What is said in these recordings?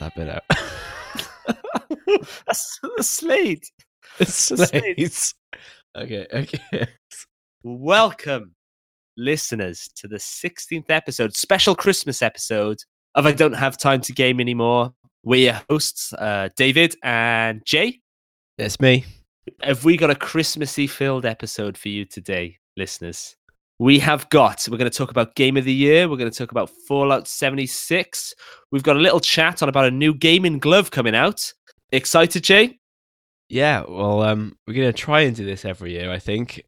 that bit out. That's the slate. It's The slates. Okay, okay. Welcome, listeners, to the 16th episode, special Christmas episode of I Don't Have Time to Game Anymore. We're your hosts, uh, David and Jay. That's me. Have we got a Christmassy filled episode for you today, listeners? We have got, we're going to talk about Game of the Year. We're going to talk about Fallout 76. We've got a little chat on about a new gaming glove coming out. Excited, Jay? Yeah, well, um, we're gonna try and do this every year, I think.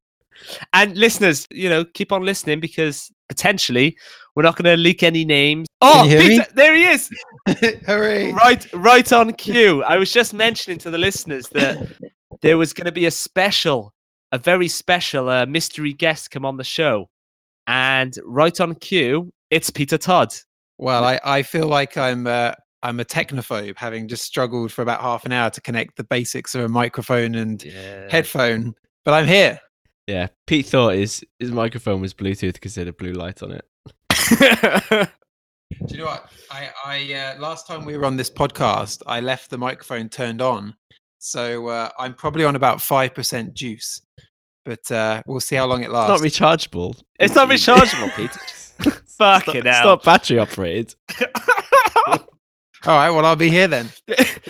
And listeners, you know, keep on listening because potentially we're not going to leak any names. Oh? Peter, there he is. Hooray! Right, right on cue. I was just mentioning to the listeners that there was going to be a special, a very special uh, mystery guest come on the show, and right on cue, it's Peter Todd. Well, I, I feel like I'm uh, I'm a technophobe, having just struggled for about half an hour to connect the basics of a microphone and Yeah. headphone. But I'm here. Yeah, Pete thought his his microphone was Bluetooth because it had a blue light on it. Do you know what? I, I uh, last time we were on this podcast, I left the microphone turned on, so uh, I'm probably on about five percent juice. But uh, we'll see how long it It's lasts. not rechargeable. it's not rechargeable, Peter. It's Fucking not, it's not battery operated. All right, well I'll be here then.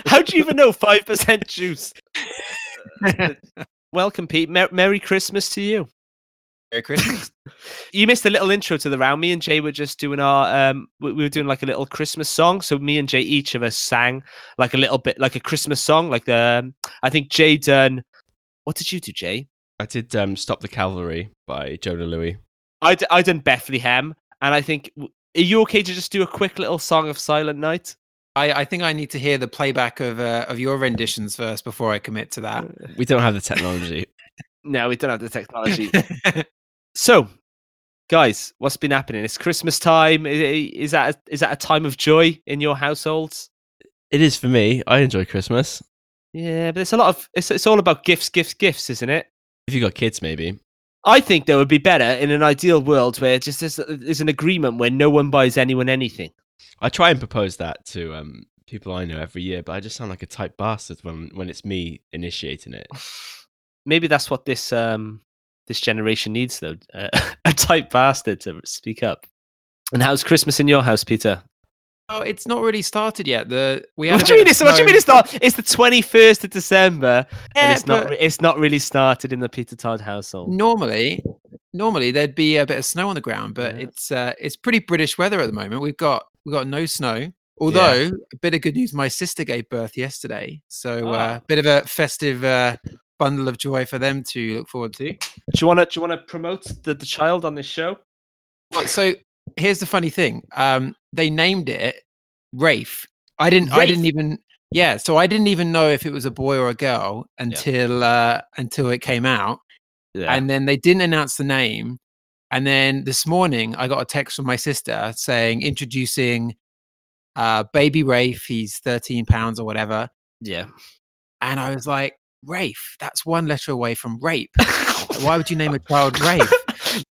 How do you even know five percent juice? Welcome, Pete. Mer- Merry Christmas to you. Merry Christmas. You missed a little intro to the round. Me and Jay were just doing our um we, we were doing like a little Christmas song. So me and Jay each of us sang like a little bit like a Christmas song. Like um I think Jay done what did you do, Jay? I did um, "Stop the Cavalry" by Jona Lewie. I, d- I done Bethlehem, and I think are you okay to just do a quick little song of Silent Night? I, I think I need to hear the playback of uh, of your renditions first before I commit to that. We don't have the technology. No, we don't have the technology. so, guys, what's been happening? It's Christmas time. Is that a, is that a time of joy in your households? it is for me. I enjoy Christmas. Yeah, but it's a lot of it's it's all about gifts, gifts, gifts, isn't it? If you got kids, maybe. I think that would be better in an ideal world where just is, is an agreement where no one buys anyone anything. I try and propose that to um, people I know every year, but I just sound like a tight bastard when when it's me initiating it. Maybe that's what this um this generation needs, though. Uh, a type bastard to speak up. And how's Christmas in your house, Peter? oh, it's not really started yet. The we What do you mean? It's, what do you mean? It's not. It's the twenty first of December, and Yeah, it's not. It's not really started in the Peter Todd household. normally normally there'd be a bit of snow on the ground, but Yeah. it's uh, it's pretty British weather at the moment. We've got we've got no snow. Although a bit of good news, my sister gave birth yesterday, so a uh, Ah. bit of a festive uh, bundle of joy for them to look forward to. Do you want to? Do you want to promote the, the child on this show? Well, so here's the funny thing. Um, they named it Rafe. I didn't. I didn't even. Yeah. So I didn't even know if it was a boy or a girl until uh, until it came out, Yeah. and then they didn't announce the name. And then this morning, I got a text from my sister saying introducing uh, baby Rafe. He's 13 pounds or whatever. yeah. And I was like, Rafe. That's one letter away from rape. Why would you name a child Rafe?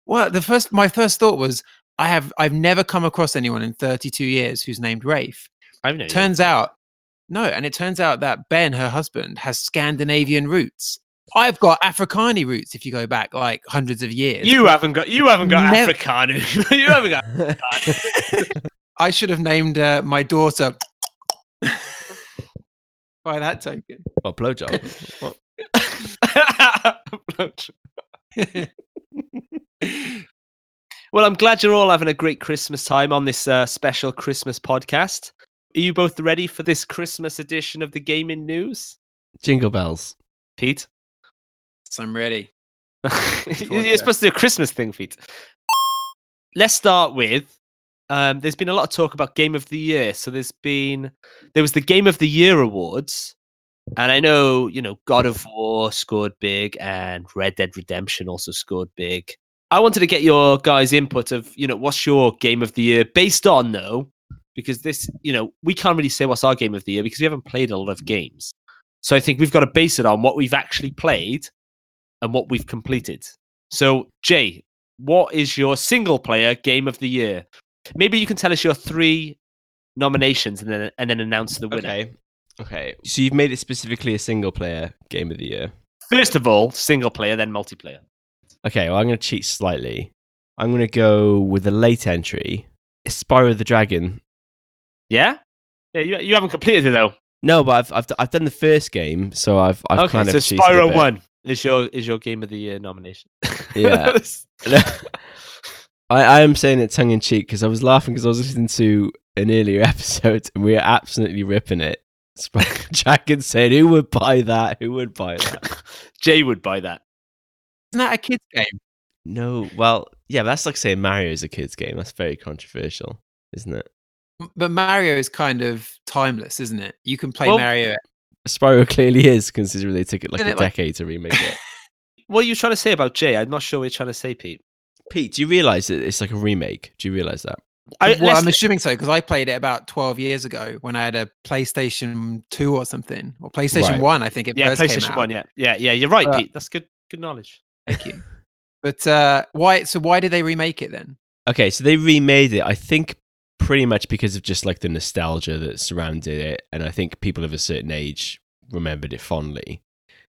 Well, the first my first thought was I have I've never come across anyone in 32 years who's named Rafe. I've known you. Turns out no, and it turns out that Ben, her husband, has Scandinavian roots. I've got Afrikaner roots if you go back like hundreds of years. You haven't got. You haven't got Never- Afrikaner. you haven't got. I should have named uh, my daughter by that token. Well, blowjob. What? well, I'm glad you're all having a great Christmas time on this uh, special Christmas podcast. Are you both ready for this Christmas edition of the Gaming News, Jingle bells. Pete? So I'm ready. You're supposed to do a Christmas thing, Pete. Let's start with. Um, there's been a lot of talk about Game of the Year. So there's been there was the Game of the Year awards, and I know you know God of War scored big, and Red Dead Redemption also scored big. I wanted to get your guys' input of you know what's your Game of the Year based on though, because this you know we can't really say what's our Game of the Year because we haven't played a lot of games. So I think we've got to base it on what we've actually played and what we've completed. So, Jay, what is your single player game of the year? Maybe you can tell us your three nominations and then and then announce the winner. Okay. Okay. So you've made it specifically a single player game of the year. First of all, single player, then multiplayer. Okay, well I'm gonna cheat slightly. I'm gonna go with a late entry. Spyro the Dragon. Yeah, yeah. You, you haven't completed it though. No, but I've I've, I've done the first game, so I've I've okay, kind so of cheated a Spyro. One is your is your game of the year nomination. Yeah. I, I am saying it tongue in cheek because I was laughing because I was listening to an earlier episode and we were absolutely ripping it. Spyro the Dragon said, "Who would buy that? Who would buy that?" Jay would buy that. Isn't that a kids game? No, well, yeah, that's like saying Mario is a kid's game. That's very controversial, isn't it? But Mario is kind of timeless, isn't it? You can play Well- Mario. Spyro clearly is, considering they took it like Isn't a it like- decade to remake it. What are you trying to say about Jay? I'm not sure what you're trying to say, Pete. Pete, do you realize that it's like a remake? Do you realize that? I, well, I'm assuming so because I played it about 12 years ago when I had a PlayStation 2 or something, or PlayStation Right. 1. I think it yeah, first came PlayStation out. One. Yeah, yeah, yeah. You're right, Uh, Pete. That's good. Good knowledge. Thank you. But uh, why? So why did they remake it then? Okay, so they remade it, I think, pretty much because of just like the nostalgia that surrounded it. And I think people of a certain age remembered it fondly.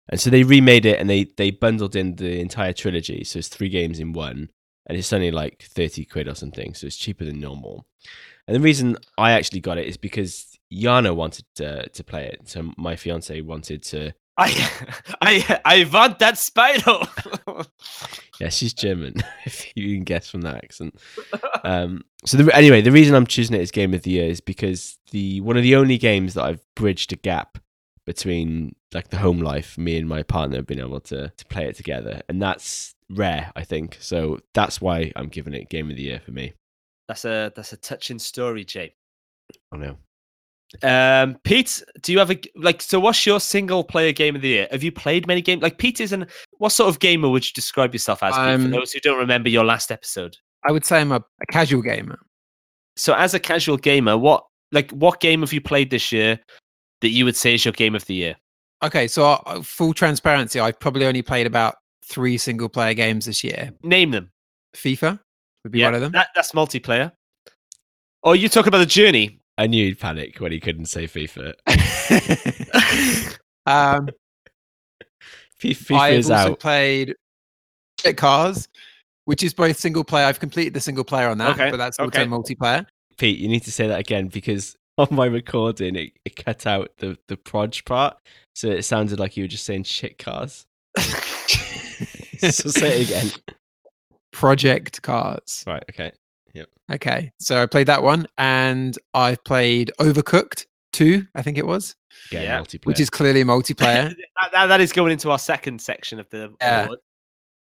And so they remade it and they, they bundled in the entire trilogy. So it's three games in one. And it's only like 30 quid or something. So it's cheaper than normal. And the reason I actually got it is because Yana wanted to, to play it. So my fiance wanted to. I, I, I want that spider. Yeah, she's German, if you can guess from that accent. Um, so the, anyway, the reason I'm choosing it as game of the year is because the one of the only games that I've bridged a gap between like the home life, me and my partner have been able to to play it together, and that's rare, I think. So that's why I'm giving it game of the year for me. that's a that's a touching story, Jay. I know. Um, Pete, do you have a like? So, what's your single player game of the year? Have you played many games? Like, Pete is an what sort of gamer would you describe yourself as? Pete, Um, for those who don't remember your last episode. I would say I'm a, a casual gamer. So, as a casual gamer, what like what game have you played this year that you would say is your game of the year? Okay, so uh, full transparency, I've probably only played about three single player games this year. Name them. FIFA would be one of them. That, that's multiplayer. Oh, you talking about the journey? I knew he'd panic when he couldn't say FIFA. um, FIFA I've is also out. played Project Cars, which is both single player. I've completed the single player on that, Okay, but that's also okay. multiplayer. Pete, you need to say that again because on my recording it, it cut out the the proj part, so it sounded like you were just saying shit cars. so say it again. Project Cars. Right. Okay. Yep. Okay, so I played that one, and I've played Overcooked 2, I think it was, Again, Yeah. multiplayer. which is clearly multiplayer. that, that- that is going into our second section of the Yeah. award.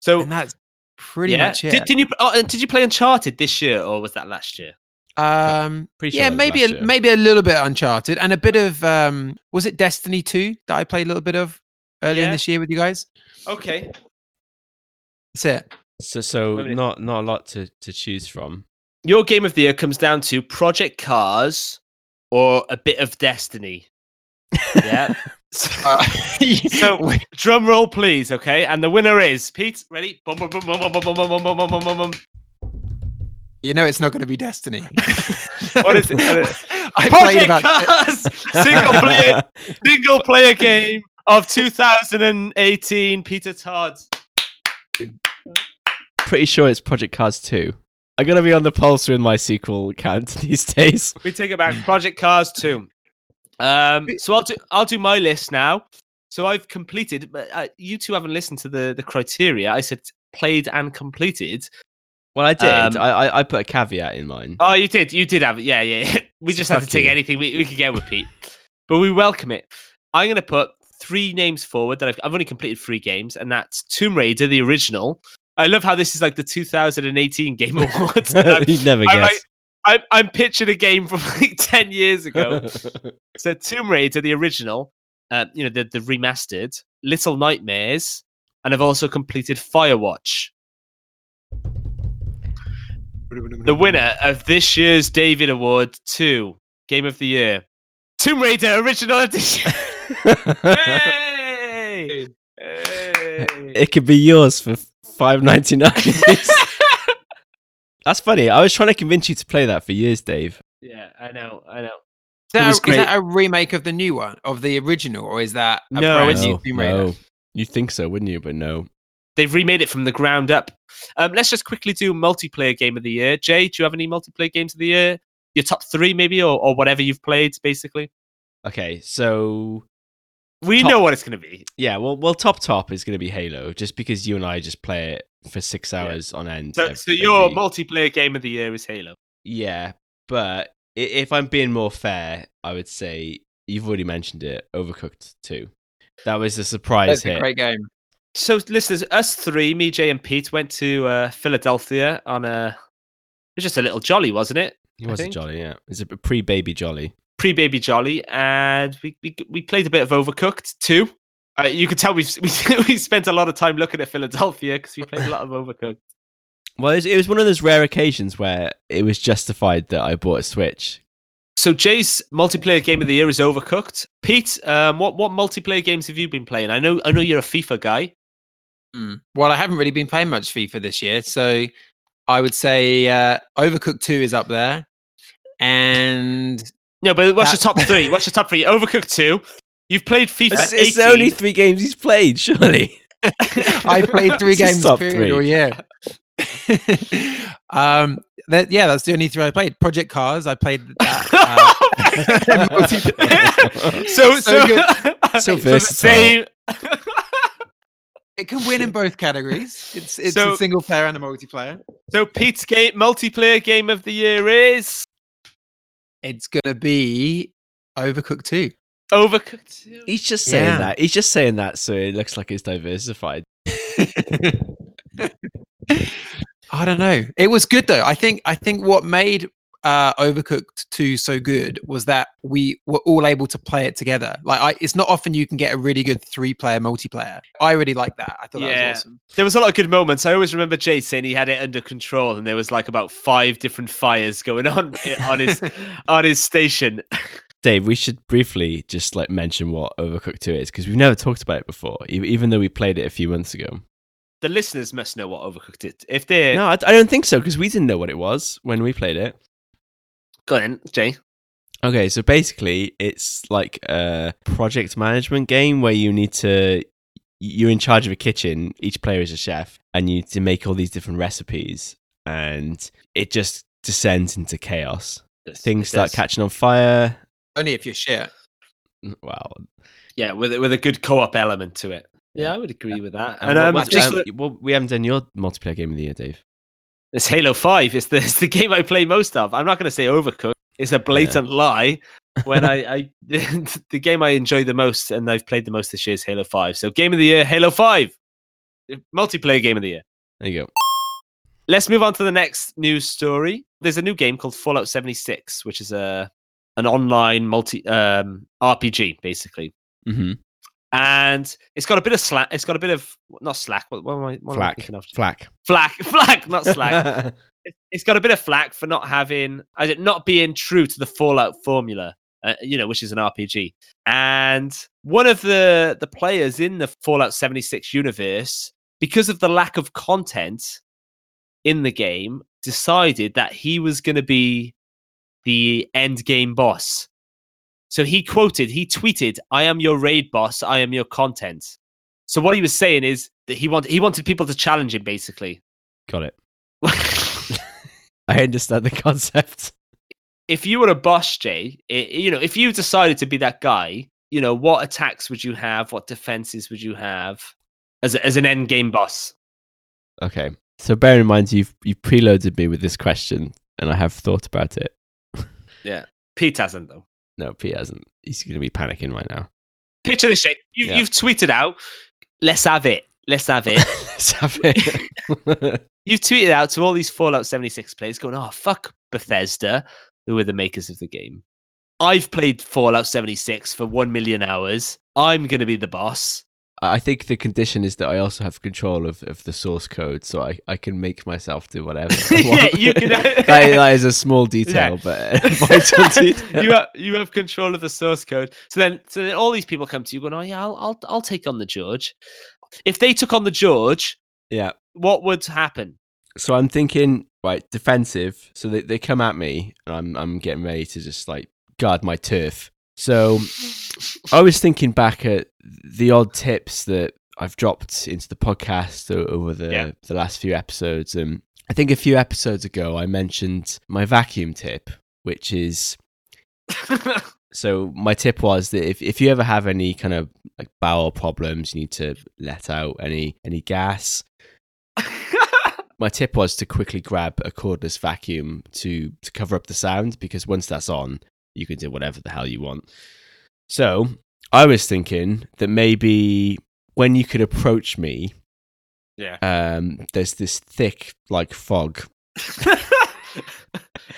So, and that's pretty yeah. much it. Did, did you oh, and did you play Uncharted this year or was that last year? Um, Pretty sure yeah, maybe a, maybe a little bit Uncharted and a bit of um, was it Destiny Two that I played a little bit of earlier in this year with you guys? Okay. That's it. So, so not not a lot to to choose from. Your game of the year comes down to Project Cars or a bit of Destiny. Yeah. so, so drum roll, please. Okay, and the winner is Pete. Ready? You know it's not going to be Destiny. what is it? I Project about Cars, single player, single player game of 2018. Peter Todd. Pretty sure it's Project Cars 2. I gotta be on the pulse with my sequel count these days. We take it back. Project Cars 2. Um, so I'll do I'll do my list now. So I've completed. But uh, you two haven't listened to the the criteria. I said played and completed. Well, I did. Um, I, I I put a caveat in mine. Oh, you did. You did have it. Yeah, yeah. we just had to take anything we, we could get with Pete, but we welcome it. I'm going to put three names forward that I've, I've only completed three games, and that's Tomb Raider, the original. I love how this is like the 2018 Game Awards. You'd never guess. like- I'm, I'm pitching a game from like 10 years ago. so Tomb Raider, the original, uh, you know, the, the remastered, Little Nightmares, and I've also completed Firewatch. The winner of this year's David Award 2 Game of the Year, Tomb Raider Original Edition. hey! Hey! it could be yours for five ninety nine. That's funny. I was trying to convince you to play that for years, Dave. Yeah, I know, I know. Is that, a, is that a remake of the new one, of the original, or is that a No, brand it's- new no, Tomb Raider? no. You think so, wouldn't you? But no. They've remade it from the ground up. Um, let's just quickly do multiplayer game of the year. Jay, do you have any multiplayer games of the year? Your top three, maybe, or, or whatever you've played, basically. Okay, so We Top- know what it's going to be. yeah, well, well, top top is going to be Halo, just because you and I just play it for six Yeah. hours on end. So, ev- so your every- multiplayer game of the year is Halo. yeah, but if I'm being more fair, I would say you've already mentioned it, Overcooked Two. That was a surprise That's a great game. So, listeners, us three, me, Jay, and Pete, went to uh, Philadelphia on a. It was just a little jolly, wasn't it? It I was a jolly, yeah. It was a pre-baby jolly. Pre-baby jolly, and we we, we played a bit of Overcooked too. Uh, you could tell we've we, we spent a lot of time looking at Philadelphia because we played a lot of Overcooked. Well, it was, it was one of those rare occasions where it was justified that I bought a Switch. So Jay's multiplayer game of the year is Overcooked. Pete, um, what what multiplayer games have you been playing? I know I know you're a FIFA guy. Mm. Well, I haven't really been playing much FIFA this year, so I would say uh, Overcooked Two is up there, and No, but what's your That- top three? What's your top three? Overcooked two. You've played FIFA. It's, it's 18. only three games he's played, surely. I played three It's games top period three. all year. um, that yeah, that's the only three I played. Project Cars, I played that. Uh, so So so good. So the versatile. same. it can win in both categories. It's it's So- a single player and a multiplayer. so Pete's game multiplayer game of the year is It's gonna be Overcooked Two. Overcooked two. He's just saying Yeah. that. He's just saying that so it looks like it's diversified. I don't know. It was good though. I think I think what made uh, Overcooked 2 so good was that we were all able to play it together. Like I, it's not often you can get a really good three-player multiplayer. I really like that. I thought Yeah. that was awesome. There was a lot of good moments. I always remember Jay saying he had it under control, and there was like about five different fires going on on his on his station. Dave, we should briefly just like mention what Overcooked 2 is because we've never talked about it before, e- even though we played it a few months ago. The listeners must know what Overcooked is. If they're No, I, I don't think so because we didn't know what it was when we played it. Go on, Jay. Okay, so basically, it's like a project management game where you need to. You're in charge of a kitchen. Each player is a chef, and you need to make all these different recipes, and it just descends into chaos. Things It start does. catching on fire. Only if you're shit. Wow. Yeah, with with a good co-op element to it. Yeah, I would agree with that. And And um, what- what- just um, well, we haven't done your multiplayer game of the year, Dave. It's Halo Five. It's the it's the game I play most of. I'm not going to say Overcooked. It's a blatant lie. When I, I the game I enjoy the most and I've played the most this year is Halo Five. So game of the year, Halo Five, multiplayer game of the year. There you go. Let's move on to the next news story. There's a new game called Fallout 76, which is a an online multi um, RPG basically, hmm and it's got a bit of slack. It's got a bit of not slack. What, what am I? What am I Flack. thinking of? Flack. Flack, flack, not slack. It- it's got a bit of flack for not having, as it not being true to the Fallout formula, uh, you know, which is an RPG. And one of the the players in the Fallout 76 universe, because of the lack of content in the game, decided that he was going to be the end game boss. So he quoted, he tweeted, "I am your raid boss. I am your content." So what he was saying is that he wanted he wanted people to challenge him, basically. Got it. I understand the concept. if you were a boss, Jay, i you know, if you decided to be that guy, you know, what attacks would you have? What defenses would you have as a, as an end game boss? Okay. So bear in mind you've you've preloaded me with this question, and I have thought about it. Yeah. Pete hasn't though. No, Pete hasn't. He's going to be panicking right now. Picture this, Jay. You, Yeah. You've tweeted out, "Let's have it. Let's have it." Let's have it. you've tweeted out to all these Fallout 76 players, going, "Oh fuck Bethesda, who are the makers of the game." I've played Fallout 76 for one million hours. I'm going to be the boss. I think the condition is that I also have control of, of the source code, so I, I can make myself do whatever. I yeah, you can. that, that is a small detail, but vital detail. you have you have control of the source code. So then, so then all these people come to you going, "Oh yeah, I'll I'll, I'll take on the George." If they took on the George, yeah. what would happen? So I'm thinking right, defensive. So they, they come at me, and I'm I'm getting ready to just like guard my turf. So I was thinking back at the odd tips that I've dropped into the podcast over the Yeah. the last few episodes, and I think a few episodes ago I mentioned my vacuum tip, which is so my tip was that if, if you ever have any kind of like bowel problems, you need to let out any any gas. My tip was to quickly grab a cordless vacuum to to cover up the sound because once that's on, you can do whatever the hell you want. So I was thinking that maybe when you could approach me, yeah. um, there's this thick like fog.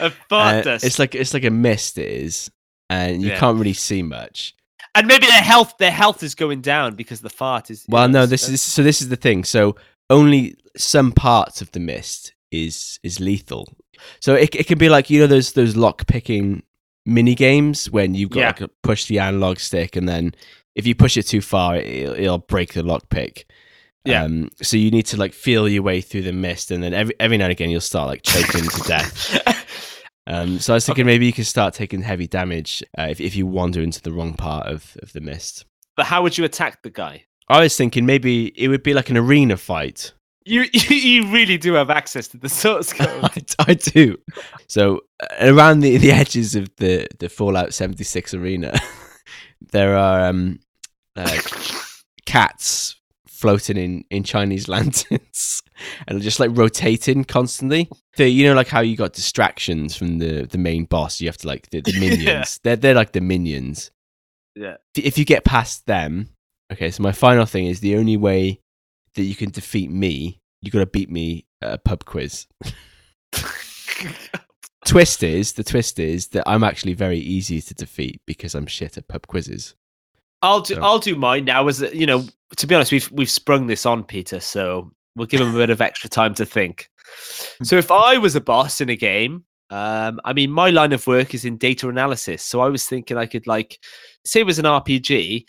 a fart Uh, dust. it's like it's like a mist. It is, and you Yeah. can't really see much. and maybe their health their health is going down because the fart is. Well, no, this is so. This is the thing. So only some parts of the mist is is lethal. So it it can be like you know those those lock picking mini games when you've got Yeah. like a push the analog stick and then if you push it too far, it'll, it'll break the lock pick. Yeah. Um, so you need to like feel your way through the mist, and then every every now and again you'll start like choking to death. Um, so I was thinking maybe you could start taking heavy damage uh, if if you wander into the wrong part of of the mist. but how would you attack the guy? I was thinking maybe it would be like an arena fight. You you really do have access to the source code. I, I do. So uh, around the, the edges of the, the Fallout 76 arena, there are um, uh, cats floating in, in Chinese lanterns and just like rotating constantly. So, you know, like how you got distractions from the, the main boss, you have to like the, the minions. Yeah. They're, they're like the minions. yeah. If- If you get past them, okay, so my final thing is the only way that you can defeat me, you got to beat me at a pub quiz. twist is the twist is that I'm actually very easy to defeat because I'm shit at pub quizzes. I'll do So- I'll do mine now. As you know, to be honest, we've we've sprung this on Peter, so we'll give him a bit of extra time to think. So if I was a boss in a game, um, I mean, my line of work is in data analysis. So I was thinking I could like, say it was an RPG.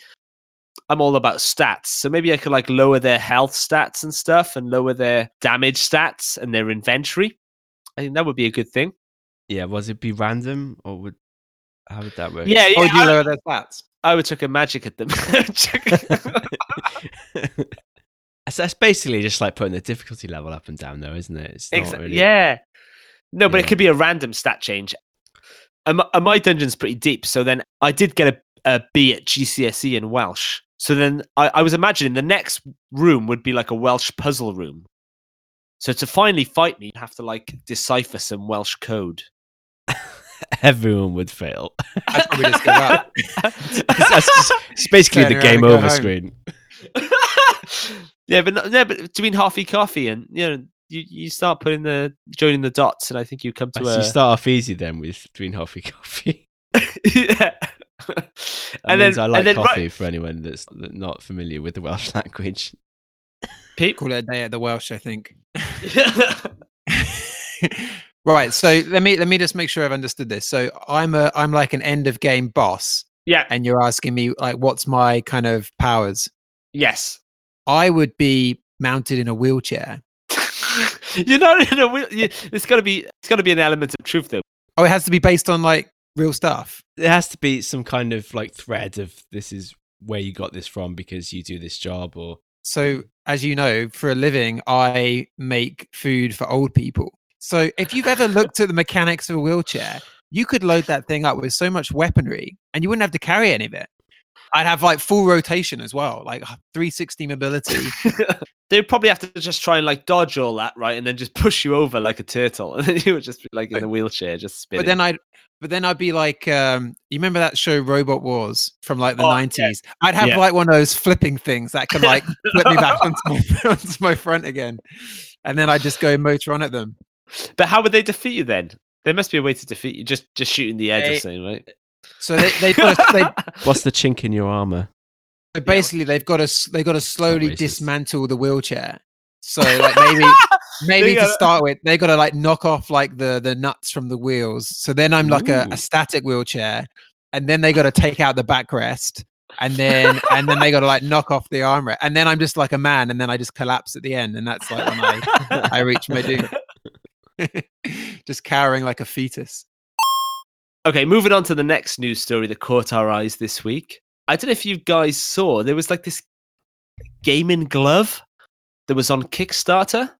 I'm all about stats, so maybe I could like lower their health stats and stuff, and lower their damage stats and their inventory. I think that would be a good thing. Yeah, was it be random or would how would that work? Yeah, oh, yeah. How would you I, lower their stats? I would chuck a magic at them. so that's basically just like putting the difficulty level up and down, though, isn't it? It's not Exa- really- Yeah. No, but Yeah. it could be a random stat change. And my, and my dungeon's pretty deep, so then I did get a, a B at GCSE in Welsh. So then I, I was imagining the next room would be like a Welsh puzzle room. So to finally fight me, you'd have to like decipher some Welsh code. everyone would fail. I'd probably just give up. That's just- it's basically Turn the around game go over home. screen. yeah, but no, no, but between halfy coffee and you know you, you start putting the joining the dots, and I think you come to So a you start off easy then with Green Coffee Coffee. yeah. That and means then I like then coffee right, for anyone that's not familiar with the Welsh language. Pete, Call it a day at the Welsh, I think. right. So let me let me just make sure I've understood this. So I'm a I'm like an end of game boss, yeah, and you're asking me like what's my kind of powers. yes. I would be mounted in a wheelchair. You're not in a wheel. You, it's got to be. It's got to be an element of truth, though. Oh, it has to be based on like real stuff. There has to be some kind of like thread of this is where you got this from because you do this job or So, as you know, for a living, I make food for old people. So, if you've ever looked at the mechanics of a wheelchair, you could load that thing up with so much weaponry and you wouldn't have to carry any of it. I'd have like full rotation as well, like uh, 360 mobility. They'd probably have to just try and like dodge all that, right, and then just push you over like a turtle, and then you would just be like in a wheelchair, just spinning. but then I'd but then I'd be like, um, you remember that show Robot Wars from like the Oh, yeah. 90s? I'd have Yeah. like one of those flipping things that can like flip me back onto my, onto my front again. And then I'd just go motor on at them. but how would they defeat you then? There must be a way to defeat you. Just just shooting the edge They- or something, right? So they, they've got to, they, what's the chink in your armor? So basically, they've got to they've got to slowly dismantle the wheelchair. So like maybe maybe to gotta- start with, they got to like knock off like the the nuts from the wheels. So then I'm like a, a static wheelchair, and then they got to take out the backrest, and then and then they got to like knock off the armrest, and then I'm just like a man, and then I just collapse at the end, and that's like when I I reach my doom. just cowering like a fetus. Okay, moving on to the next news story that caught our eyes this week. I don't know if you guys saw, there was like this gaming glove that was on Kickstarter.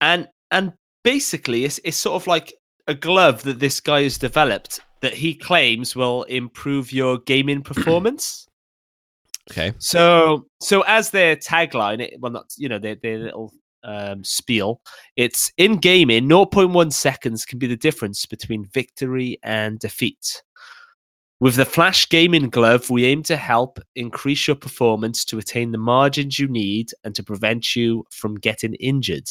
And and basically it's it's sort of like a glove that this guy has developed that he claims will improve your gaming performance. Okay. So, so as their tagline, it, well, not you know their their little um, spiel, it's in gaming, 0.1 seconds can be the difference between victory and defeat. With the Flash Gaming Glove, we aim to help increase your performance to attain the margins you need and to prevent you from getting injured.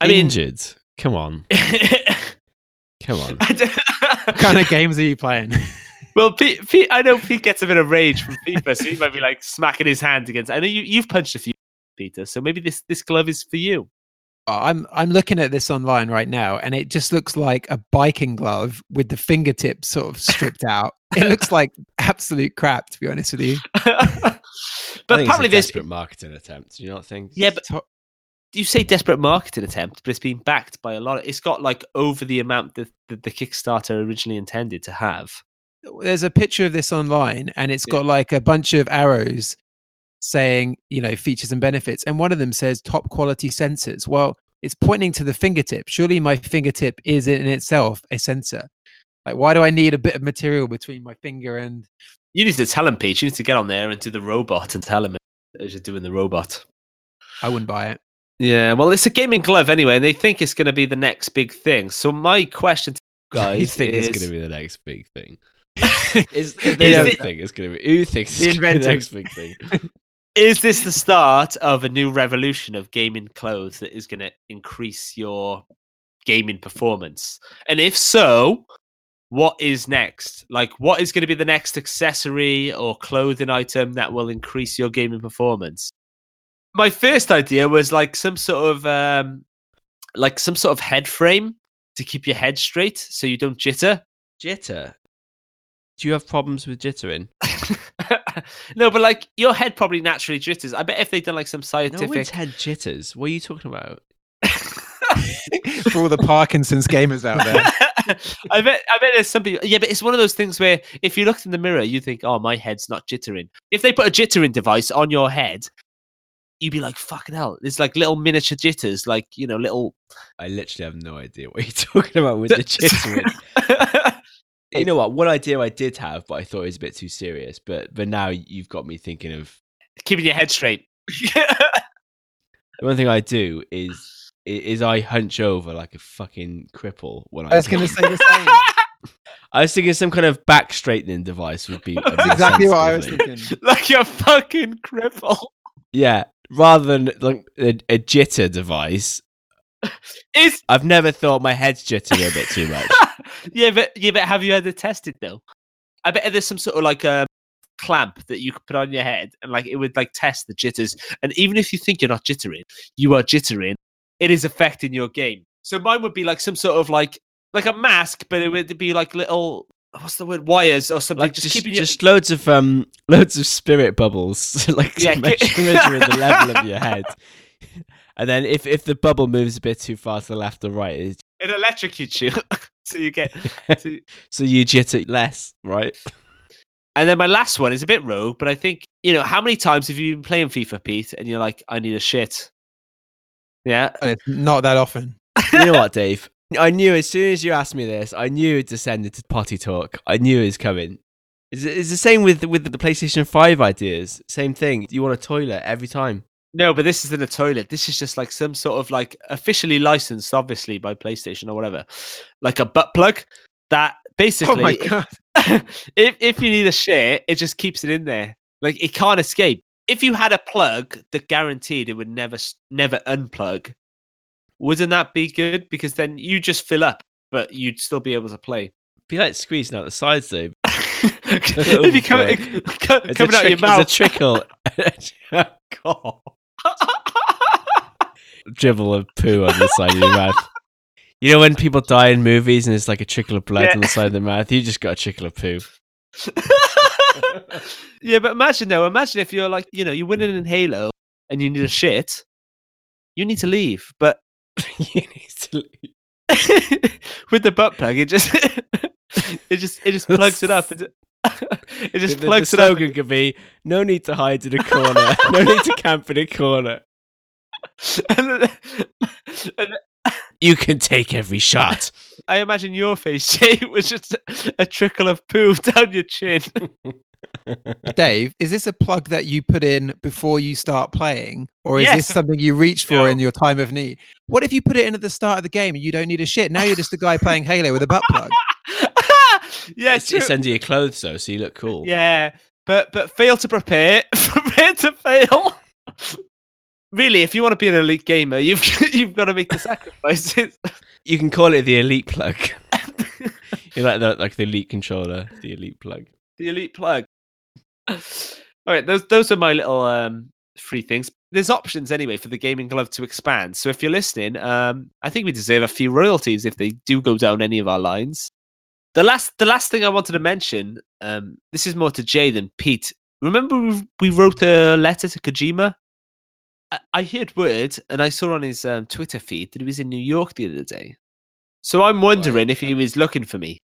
I mean, Injured. Come on. Come on. What kind of games are you playing? Well, Pete, Pete, I know Pete gets a bit of rage from FIFA, so he might be like smacking his hand against. I know you, you've punched a few, Peter, so maybe this this glove is for you. I'm I'm looking at this online right now, and it just looks like a biking glove with the fingertips sort of stripped out. It looks like absolute crap, to be honest with you. but I think apparently, it's a this desperate marketing attempt. Do you not think? yeah, but To- you say desperate marketing attempt, but it's been backed by a lot. Of, it's got like over the amount that, that the Kickstarter originally intended to have. There's a picture of this online, and it's Yeah. got like a bunch of arrows saying, you know, features and benefits, and one of them says top quality sensors. Well, it's pointing to the fingertip. Surely my fingertip is in itself a sensor. Like, why do I need a bit of material between my finger and? You need to tell him, Pete. You need to get on there and do the robot and tell him as you're doing the robot. I wouldn't buy it. Yeah, well, it's a gaming glove anyway, and they think it's going to be the next big thing. So my question to you guys you think is, it's going to be the next big thing? is, They is don't it- think it's going to be. Who thinks The it's gonna the next big thing? is this the start of a new revolution of gaming clothes that is going to increase your gaming performance? And if so, what is next? Like, what is going to be the next accessory or clothing item that will increase your gaming performance? My first idea was like some sort of um, like some sort of head frame to keep your head straight so you don't jitter. Jitter. Do you have problems with jittering? no, but like your head probably naturally jitters. I bet if they'd done like some No scientific one's head jitters. What are you talking about? For all the Parkinson's gamers out there. I bet I bet there's some people yeah, but it's one of those things where if you looked in the mirror, you think, Oh, my head's not jittering. If they put a jittering device on your head, you'd be like, fucking hell. There's like little miniature jitters, like, you know, little I literally have no idea what you're talking about with the jittering. You know what? One idea I did have, but I thought it was a bit too serious. But but now you've got me thinking of keeping your head straight. the one thing I do is i- is I hunch over like a fucking cripple when I. I was going to say the same. I was thinking some kind of back straightening device would be a That's more exactly what I was thinking. like a fucking cripple. Yeah, rather than like a, a jitter device. Is I've never thought my head's jittering a bit too much. Yeah, but yeah, but have you had it tested though? I bet there's some sort of like a clamp that you could put on your head and like it would like test the jitters. And even if you think you're not jittering, you are jittering. It is affecting your game. So mine would be like some sort of like like a mask, but it would be like little what's the word wires or something. like just, just, just loads of um loads of spirit bubbles like Yeah, to ki- measure, measuring the level of your head and then if if the bubble moves a bit too far to the left or right it, it electrocutes you, so you get. so- so you jitter less right? And then my last one is a bit rogue, but I think you know how many times have you been playing FIFA, Pete, and you're like, I need a shit. Yeah, And it's not that often. you know what dave? I knew as soon as you asked me this i knew it descended to potty talk. I knew it was coming. It's, it's the same with with the playstation 5 ideas. Same thing. You want a toilet every time No, but this isn't a toilet. This is just like some sort of like officially licensed, obviously by PlayStation or whatever, like a butt plug that basically. Oh my god! if if you need a shit, it just keeps it in there. Like it can't escape. If you had a plug that guaranteed it would never never unplug, wouldn't that be good? Because then you just fill up, but you'd still be able to play. be like squeezing out the sides though if you come, co- It's coming out your mouth, It's a trickle. Oh, god. Dribble of poo on the side of your mouth. You know when people die in movies and it's like a trickle of blood Yeah. on the side of their mouth? You just got a trickle of poo. yeah, but imagine though, imagine if you're like, you know, you're winning in Halo and you need a shit, you need to leave. But you need Absolutely. with the butt plug. It just it just it just plugs it up. It, it just the, plugs the it up. slogan could be no need to hide in a corner no need to camp in a corner And then- and you can take every shot I imagine your face, Jay, was just a trickle of poo down your chin. Dave, is this a plug that you put in before you start playing, or is Yes. this something you reach for No. in your time of need? What if you put it in at the start of the game and you don't need a shit? Now you're just a guy playing Halo with a butt plug. yeah, it's, true. it's under your clothes though so you look cool Yeah, but but fail to prepare, prepare to fail. Really, if you want to be an elite gamer, you've you've got to make the sacrifices. you can call it the elite plug you like the like the elite controller the elite plug the elite plug. All right, those those are my little um free things. There's options anyway for the gaming glove to expand. So if you're listening, um, I think we deserve a few royalties if they do go down any of our lines. The last the last thing I wanted to mention, um, this is more to Jay than Pete. Remember we, we wrote a letter to Kojima. I, I heard word, and I saw on his um, Twitter feed that he was in New York the other day. So I'm wondering if he was looking for me.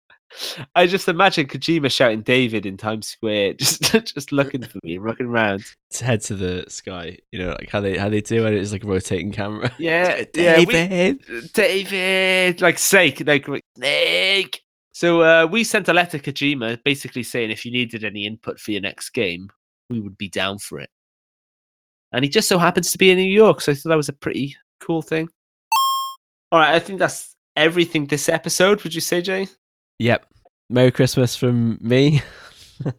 I just imagine Kojima shouting David in Times Square, just just looking for me, looking around. to head to the sky you know like how they how they do it it's like a rotating camera Yeah, yeah, we- David. David, like Snake, like like, Snake. So uh, we sent a letter to Kojima, basically saying if you needed any input for your next game, we would be down for it. And he just so happens to be in New York, so I thought that was a pretty cool thing. All right, I think that's everything this episode. Would you say, Jay? Yep. Merry Christmas from me.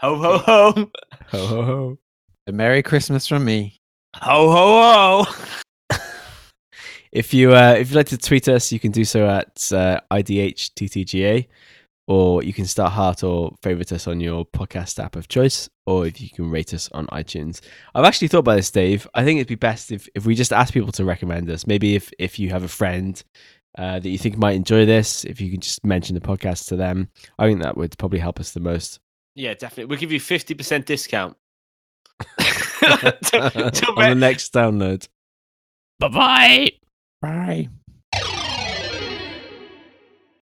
Ho ho ho, Ho ho ho. A Merry Christmas from me. ho ho ho. If you uh, if you'd like to tweet us, you can do so at uh, IDHTTGA, or you can start heart or favorite us on your podcast app of choice, or if you can rate us on iTunes. I've actually thought about this, Dave. I think it'd be best if, if we just ask people to recommend us. Maybe if if you have a friend uh, that you think might enjoy this, if you can just mention the podcast to them, I think that would probably help us the most. Yeah, definitely. We'll give you fifty percent discount. To- to on the next download. Bye bye. Bye.